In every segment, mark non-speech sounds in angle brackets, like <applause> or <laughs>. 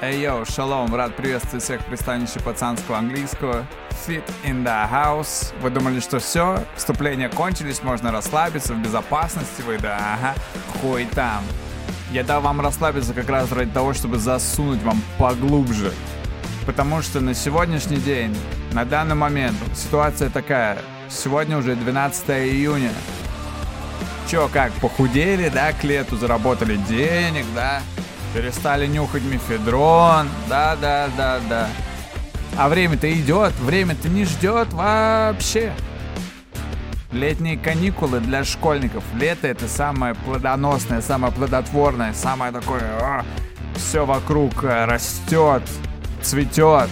Эй, йоу, шалом, рад приветствовать всех пристанище пацанского английского. Fit in the house. Вы думали, что все, вступления кончились, можно расслабиться, в безопасности вы, да, ага, хуй там. Я дал вам расслабиться как раз ради того, чтобы засунуть вам поглубже. Потому что на сегодняшний день, на данный момент, ситуация такая. Сегодня уже 12 июня. Чё, как, похудели, да, к лету, заработали денег, да? Перестали нюхать мефедрон, да-да-да-да. А время-то идет, время-то не ждет вообще. Летние каникулы для школьников. Лето это самое плодоносное, самое плодотворное, самое такое... О, все вокруг э, растет, цветет,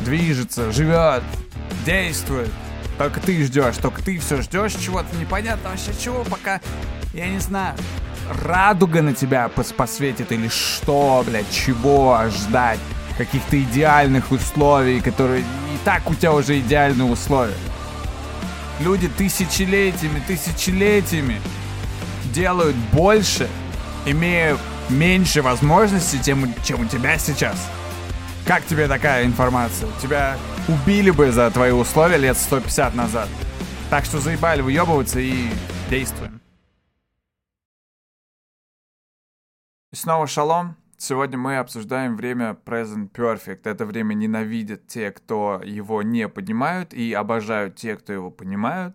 движется, живет, действует. Только ты ждешь, только ты все ждешь чего-то непонятно вообще чего, пока, я не знаю, радуга на тебя пос посветит или что, блядь, чего ждать? Каких-то идеальных условий, которые и так у тебя уже идеальные условия. Люди тысячелетиями, тысячелетиями делают больше, имея меньше возможностей, чем, чем у тебя сейчас. Как тебе такая информация? Тебя убили бы за твои условия лет 150 назад. Так что заебали выебываться и действуем. Снова шалом. Сегодня мы обсуждаем время Present Perfect. Это время ненавидят те, кто его не понимают, и обожают те, кто его понимают.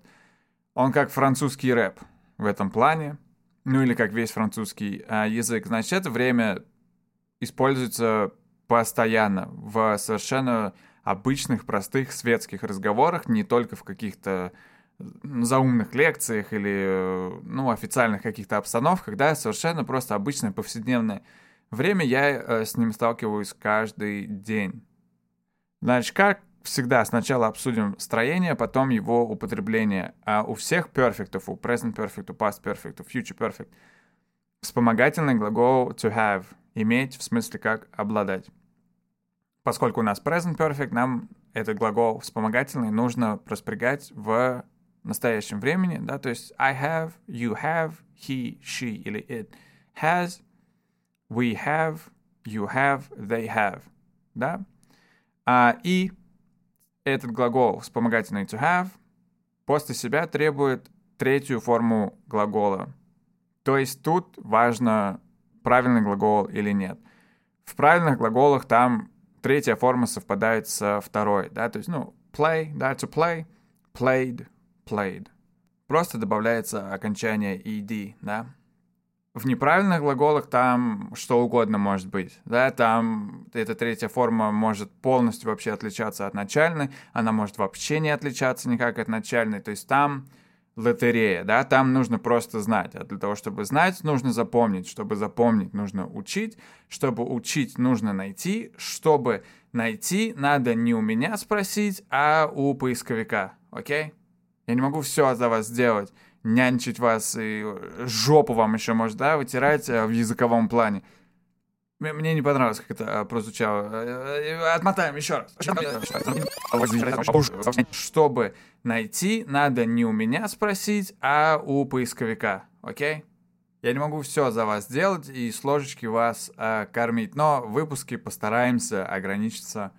Он как французский рэп в этом плане. Ну или как весь французский а, язык. Значит, это время используется постоянно в совершенно обычных, простых светских разговорах, не только в каких-то заумных лекциях или, ну, официальных каких-то обстановках, да, совершенно просто обычное повседневное время я э, с ним сталкиваюсь каждый день. Значит, как всегда, сначала обсудим строение, потом его употребление. А у всех перфектов, у present perfect, у past perfect, у future perfect, вспомогательный глагол to have, иметь в смысле как обладать. Поскольку у нас present perfect, нам этот глагол вспомогательный нужно распрягать в настоящем времени, да, то есть I have, you have, he, she или it has, we have, you have, they have, да. А, и этот глагол вспомогательный to have после себя требует третью форму глагола. То есть тут важно, правильный глагол или нет. В правильных глаголах там третья форма совпадает со второй, да, то есть, ну, play, да, to play, played, played. Просто добавляется окончание ed, да. В неправильных глаголах там что угодно может быть, да, там эта третья форма может полностью вообще отличаться от начальной, она может вообще не отличаться никак от начальной, то есть там лотерея, да, там нужно просто знать, а для того, чтобы знать, нужно запомнить, чтобы запомнить, нужно учить, чтобы учить, нужно найти, чтобы найти, надо не у меня спросить, а у поисковика, окей? Okay? Я не могу все за вас сделать, нянчить вас и жопу вам еще, может, да, вытирать э, в языковом плане. Мне не понравилось, как это э, прозвучало. Э, отмотаем еще раз. Чтобы найти, надо не у меня спросить, а у поисковика. Окей? Я не могу все за вас сделать и с ложечки вас э, кормить, но в выпуске постараемся ограничиться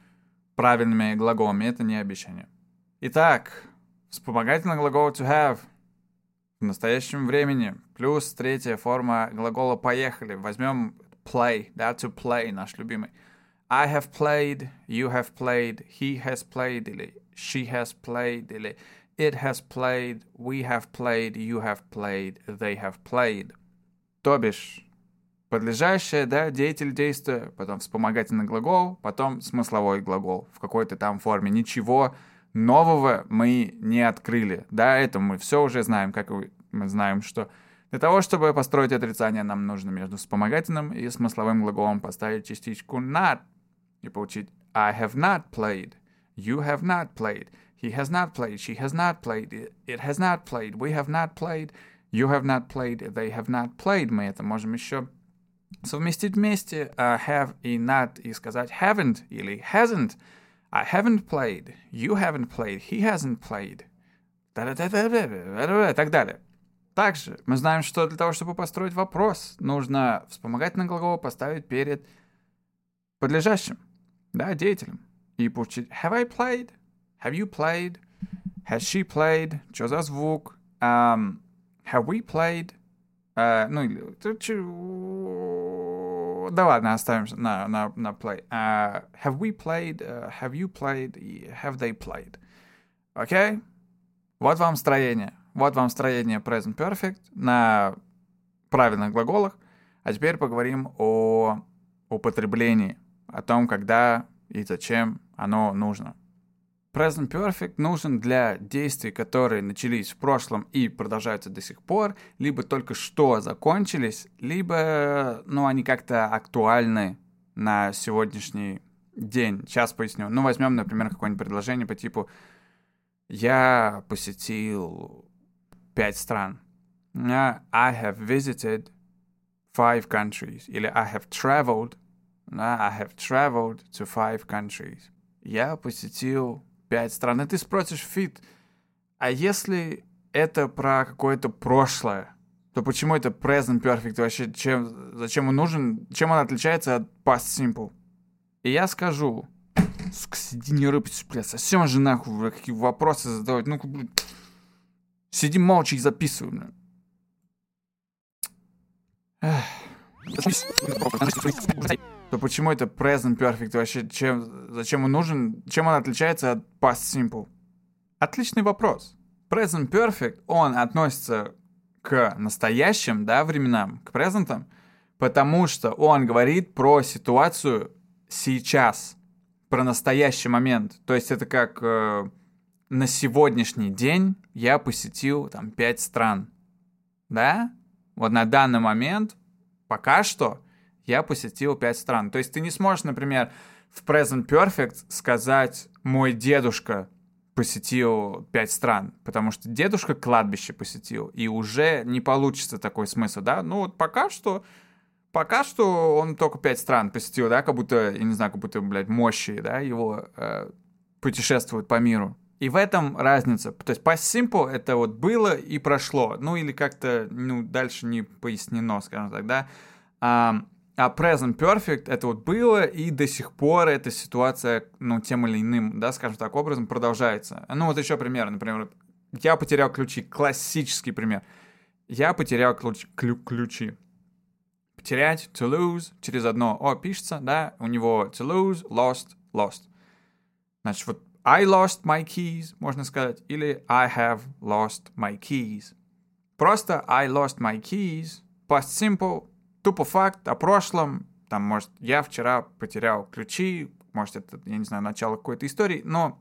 правильными глаголами. Это не обещание. Итак, Вспомогательный глагол to have в настоящем времени. Плюс третья форма глагола поехали. Возьмем play, да, to play, наш любимый. I have played, you have played, he has played, или she has played, или it has played, we have played, you have played, they have played. То бишь, подлежащее, да, деятель действия, потом вспомогательный глагол, потом смысловой глагол в какой-то там форме. Ничего нового мы не открыли. Да, это мы все уже знаем, как мы знаем, что для того, чтобы построить отрицание, нам нужно между вспомогательным и смысловым глаголом поставить частичку not и получить I have not played, you have not played, he has not played, she has not played, it has not played, we have not played, you have not played, they have not played. Мы это можем еще совместить вместе uh, have и not и сказать haven't или hasn't. I haven't played, you haven't played, he hasn't played. И так далее. Также мы знаем, что для того, чтобы построить вопрос, нужно вспомогательный глагол поставить перед подлежащим, да, деятелем. И получить have I played? Have you played? Has she played? Что за звук? Um, have we played? Uh, ну, или... Да ладно, оставим на, на, на play. Uh, have we played? Uh, have you played? Have they played? Окей? Okay? Вот вам строение. Вот вам строение present perfect на правильных глаголах. А теперь поговорим о употреблении, о том, когда и зачем оно нужно. Present Perfect нужен для действий, которые начались в прошлом и продолжаются до сих пор, либо только что закончились, либо, ну, они как-то актуальны на сегодняшний день. Сейчас поясню. Ну, возьмем, например, какое-нибудь предложение по типу «Я посетил пять стран». I have visited five countries. Или I have traveled. I have traveled to five countries. Я посетил пять стран. И ты спросишь, Фит, а если это про какое-то прошлое, то почему это present perfect вообще? Чем, зачем он нужен? Чем он отличается от past simple? И я скажу, сука, сиди не рыпайся, бля, совсем же нахуй какие вопросы задавать. Ну-ка, блядь, сиди молча и записывай, бля. Эх то почему это present perfect вообще? Чем, зачем он нужен? Чем он отличается от past simple? Отличный вопрос. Present perfect, он относится к настоящим, да, временам, к презентам, потому что он говорит про ситуацию сейчас, про настоящий момент. То есть это как э, на сегодняшний день я посетил там пять стран, да? Вот на данный момент пока что я посетил 5 стран. То есть ты не сможешь, например, в Present Perfect сказать «мой дедушка посетил 5 стран», потому что дедушка кладбище посетил, и уже не получится такой смысл, да? Ну вот пока что, пока что он только 5 стран посетил, да, как будто, я не знаю, как будто, блядь, мощи, да, его э, путешествуют по миру. И в этом разница. То есть past simple — это вот было и прошло. Ну или как-то, ну, дальше не пояснено, скажем так, да. А, а present perfect это вот было, и до сих пор эта ситуация, ну, тем или иным, да, скажем так, образом продолжается. Ну, вот еще пример, например, я потерял ключи, классический пример. Я потерял ключ, клю, ключи. Потерять, to lose, через одно О пишется, да, у него to lose, lost, lost. Значит, вот I lost my keys, можно сказать, или I have lost my keys. Просто I lost my keys, past simple, тупо факт о прошлом, там, может, я вчера потерял ключи, может, это, я не знаю, начало какой-то истории, но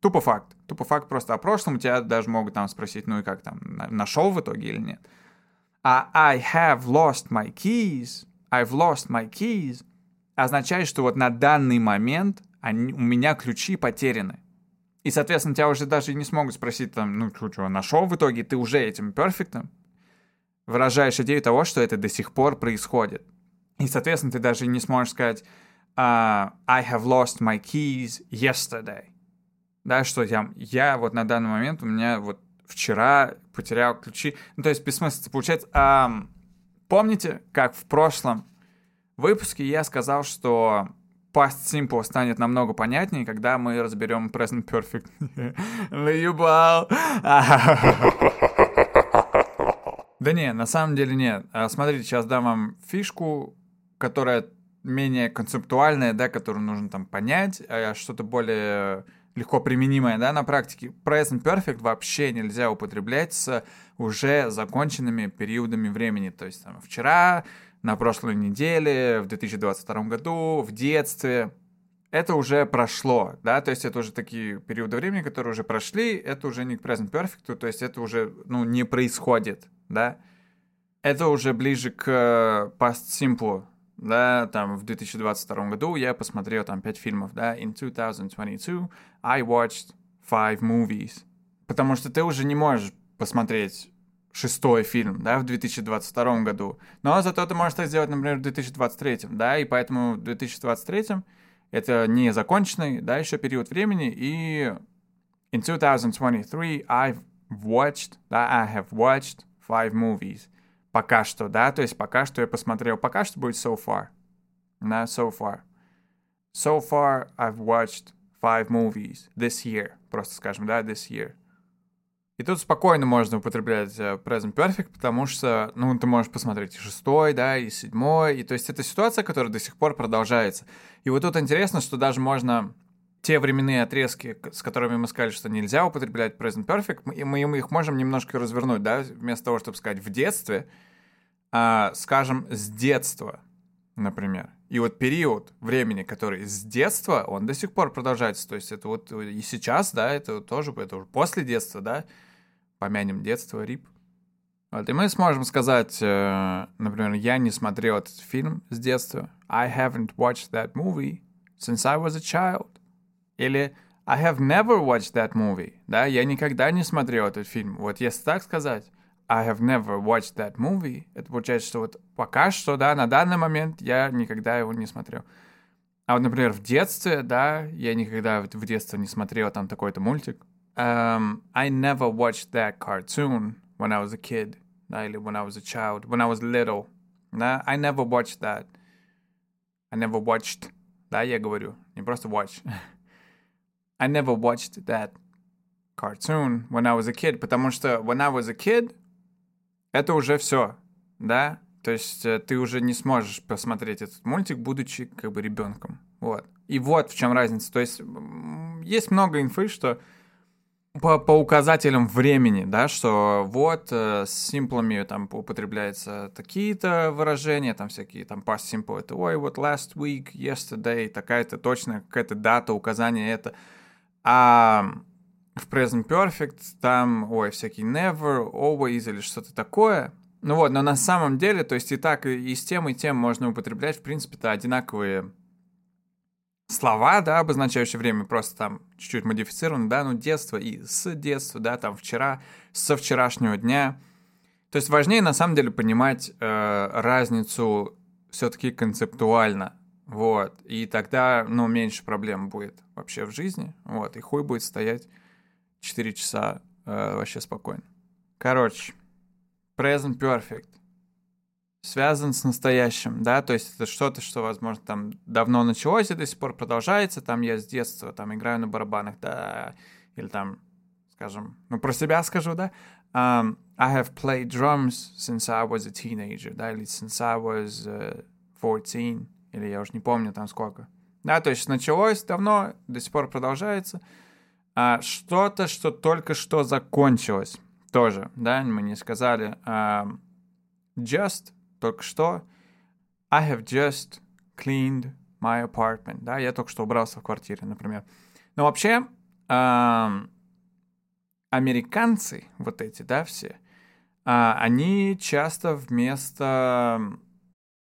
тупо факт. Тупо факт просто о прошлом. Тебя даже могут там спросить, ну и как там, нашел в итоге или нет. А I have lost my keys, I've lost my keys, означает, что вот на данный момент они, у меня ключи потеряны. И, соответственно, тебя уже даже не смогут спросить, там, ну, что, нашел в итоге, ты уже этим перфектом выражаешь идею того, что это до сих пор происходит. И, соответственно, ты даже не сможешь сказать uh, I have lost my keys yesterday. Да, что я, я вот на данный момент у меня вот вчера потерял ключи. Ну, то есть бессмысленно получается. Um, помните, как в прошлом выпуске я сказал, что past simple станет намного понятнее, когда мы разберем present perfect. <laughs> Наебал. <laughs> Да не, на самом деле нет. А, смотрите, сейчас дам вам фишку, которая менее концептуальная, да, которую нужно там понять, а что-то более легко применимое, да, на практике. Present Perfect вообще нельзя употреблять с уже законченными периодами времени. То есть там вчера, на прошлой неделе, в 2022 году, в детстве. Это уже прошло, да, то есть это уже такие периоды времени, которые уже прошли, это уже не к Present Perfect, то есть это уже, ну, не происходит, да, это уже ближе к э, Past Simple, да, там в 2022 году я посмотрел там пять фильмов, да, in 2022 I watched five movies, потому что ты уже не можешь посмотреть шестой фильм, да, в 2022 году, но зато ты можешь это сделать, например, в 2023, да, и поэтому в 2023 это не законченный, да, еще период времени, и in 2023 I've watched, да, I have watched five movies. Пока что, да, то есть пока что я посмотрел, пока что будет so far, да, so far. So far, I've watched five movies this year. Просто скажем, да, this year. И тут спокойно можно употреблять э, present perfect, потому что, ну, ты можешь посмотреть и шестой, да, и седьмой, и то есть это ситуация, которая до сих пор продолжается. И вот тут интересно, что даже можно те временные отрезки, с которыми мы сказали, что нельзя употреблять present perfect, мы, мы их можем немножко развернуть, да, вместо того, чтобы сказать в детстве, а, скажем, с детства, например. И вот период времени, который с детства, он до сих пор продолжается. То есть это вот и сейчас, да, это тоже это уже после детства, да, помянем детство, рип. Вот, и мы сможем сказать, э, например, я не смотрел этот фильм с детства. I haven't watched that movie since I was a child. Или I have never watched that movie. Да, я никогда не смотрел этот фильм. Вот если так сказать, I have never watched that movie, это получается, что вот пока что, да, на данный момент я никогда его не смотрел. А вот, например, в детстве, да, я никогда в детстве не смотрел там такой-то мультик. Um, I never watched that cartoon when I was a kid, да, или when I was a child, when I was little. Да, I never watched that. I never watched, да, я говорю, не просто watch. <laughs> I never watched that cartoon when I was a kid, потому что when I was a kid, это уже все, да, то есть э, ты уже не сможешь посмотреть этот мультик, будучи как бы ребенком, вот. И вот в чем разница, то есть есть много инфы, что по, по указателям времени, да, что вот э, с симплами там употребляются такие-то выражения, там всякие там past simple, это ой, вот last week, yesterday, такая-то точная какая-то дата, указание это. А в present perfect там, ой, всякие never, always или что-то такое. Ну вот, но на самом деле, то есть и так, и с тем, и тем можно употреблять, в принципе-то, одинаковые слова, да, обозначающие время, просто там чуть-чуть модифицированы, да, ну, детство и с детства, да, там вчера, со вчерашнего дня. То есть важнее на самом деле понимать э, разницу все-таки концептуально, вот, и тогда, ну, меньше проблем будет вообще в жизни, вот, и хуй будет стоять 4 часа э, вообще спокойно. Короче, present perfect. Связан с настоящим, да, то есть это что-то, что, возможно, там давно началось и до сих пор продолжается, там я с детства там играю на барабанах, да, или там, скажем, ну, про себя скажу, да, um, I have played drums since I was a teenager, да, или since I was uh, 14, или я уже не помню там сколько. Да, то есть началось давно, до сих пор продолжается. А что-то, что только что закончилось, тоже, да, мы не сказали. Um, just только что. I have just cleaned my apartment. Да, я только что убрался в квартире, например. Но вообще, э, американцы, вот эти, да, все, э, они часто вместо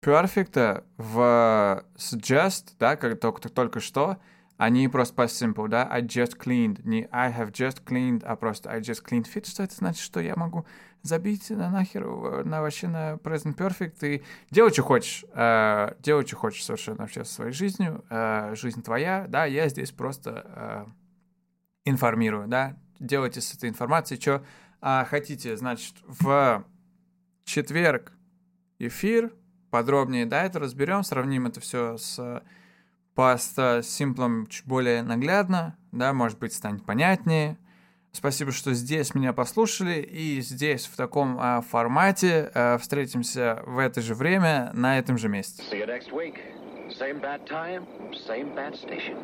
perfect в just, да, как только, только что, они просто past simple, да, I just cleaned, не I have just cleaned, а просто I just cleaned fit, что это значит, что я могу забить на нахер, на вообще на present perfect? И делай, что хочешь, э, делай, что хочешь совершенно вообще со своей жизнью, э, жизнь твоя, да, я здесь просто э, информирую, да, делайте с этой информацией, что э, хотите, значит, в четверг эфир, подробнее, да, это разберем, сравним это все с паста симплом чуть более наглядно, да, может быть, станет понятнее. Спасибо, что здесь меня послушали, и здесь в таком а, формате а, встретимся в это же время на этом же месте. See you next week. Same bad time, same bad station.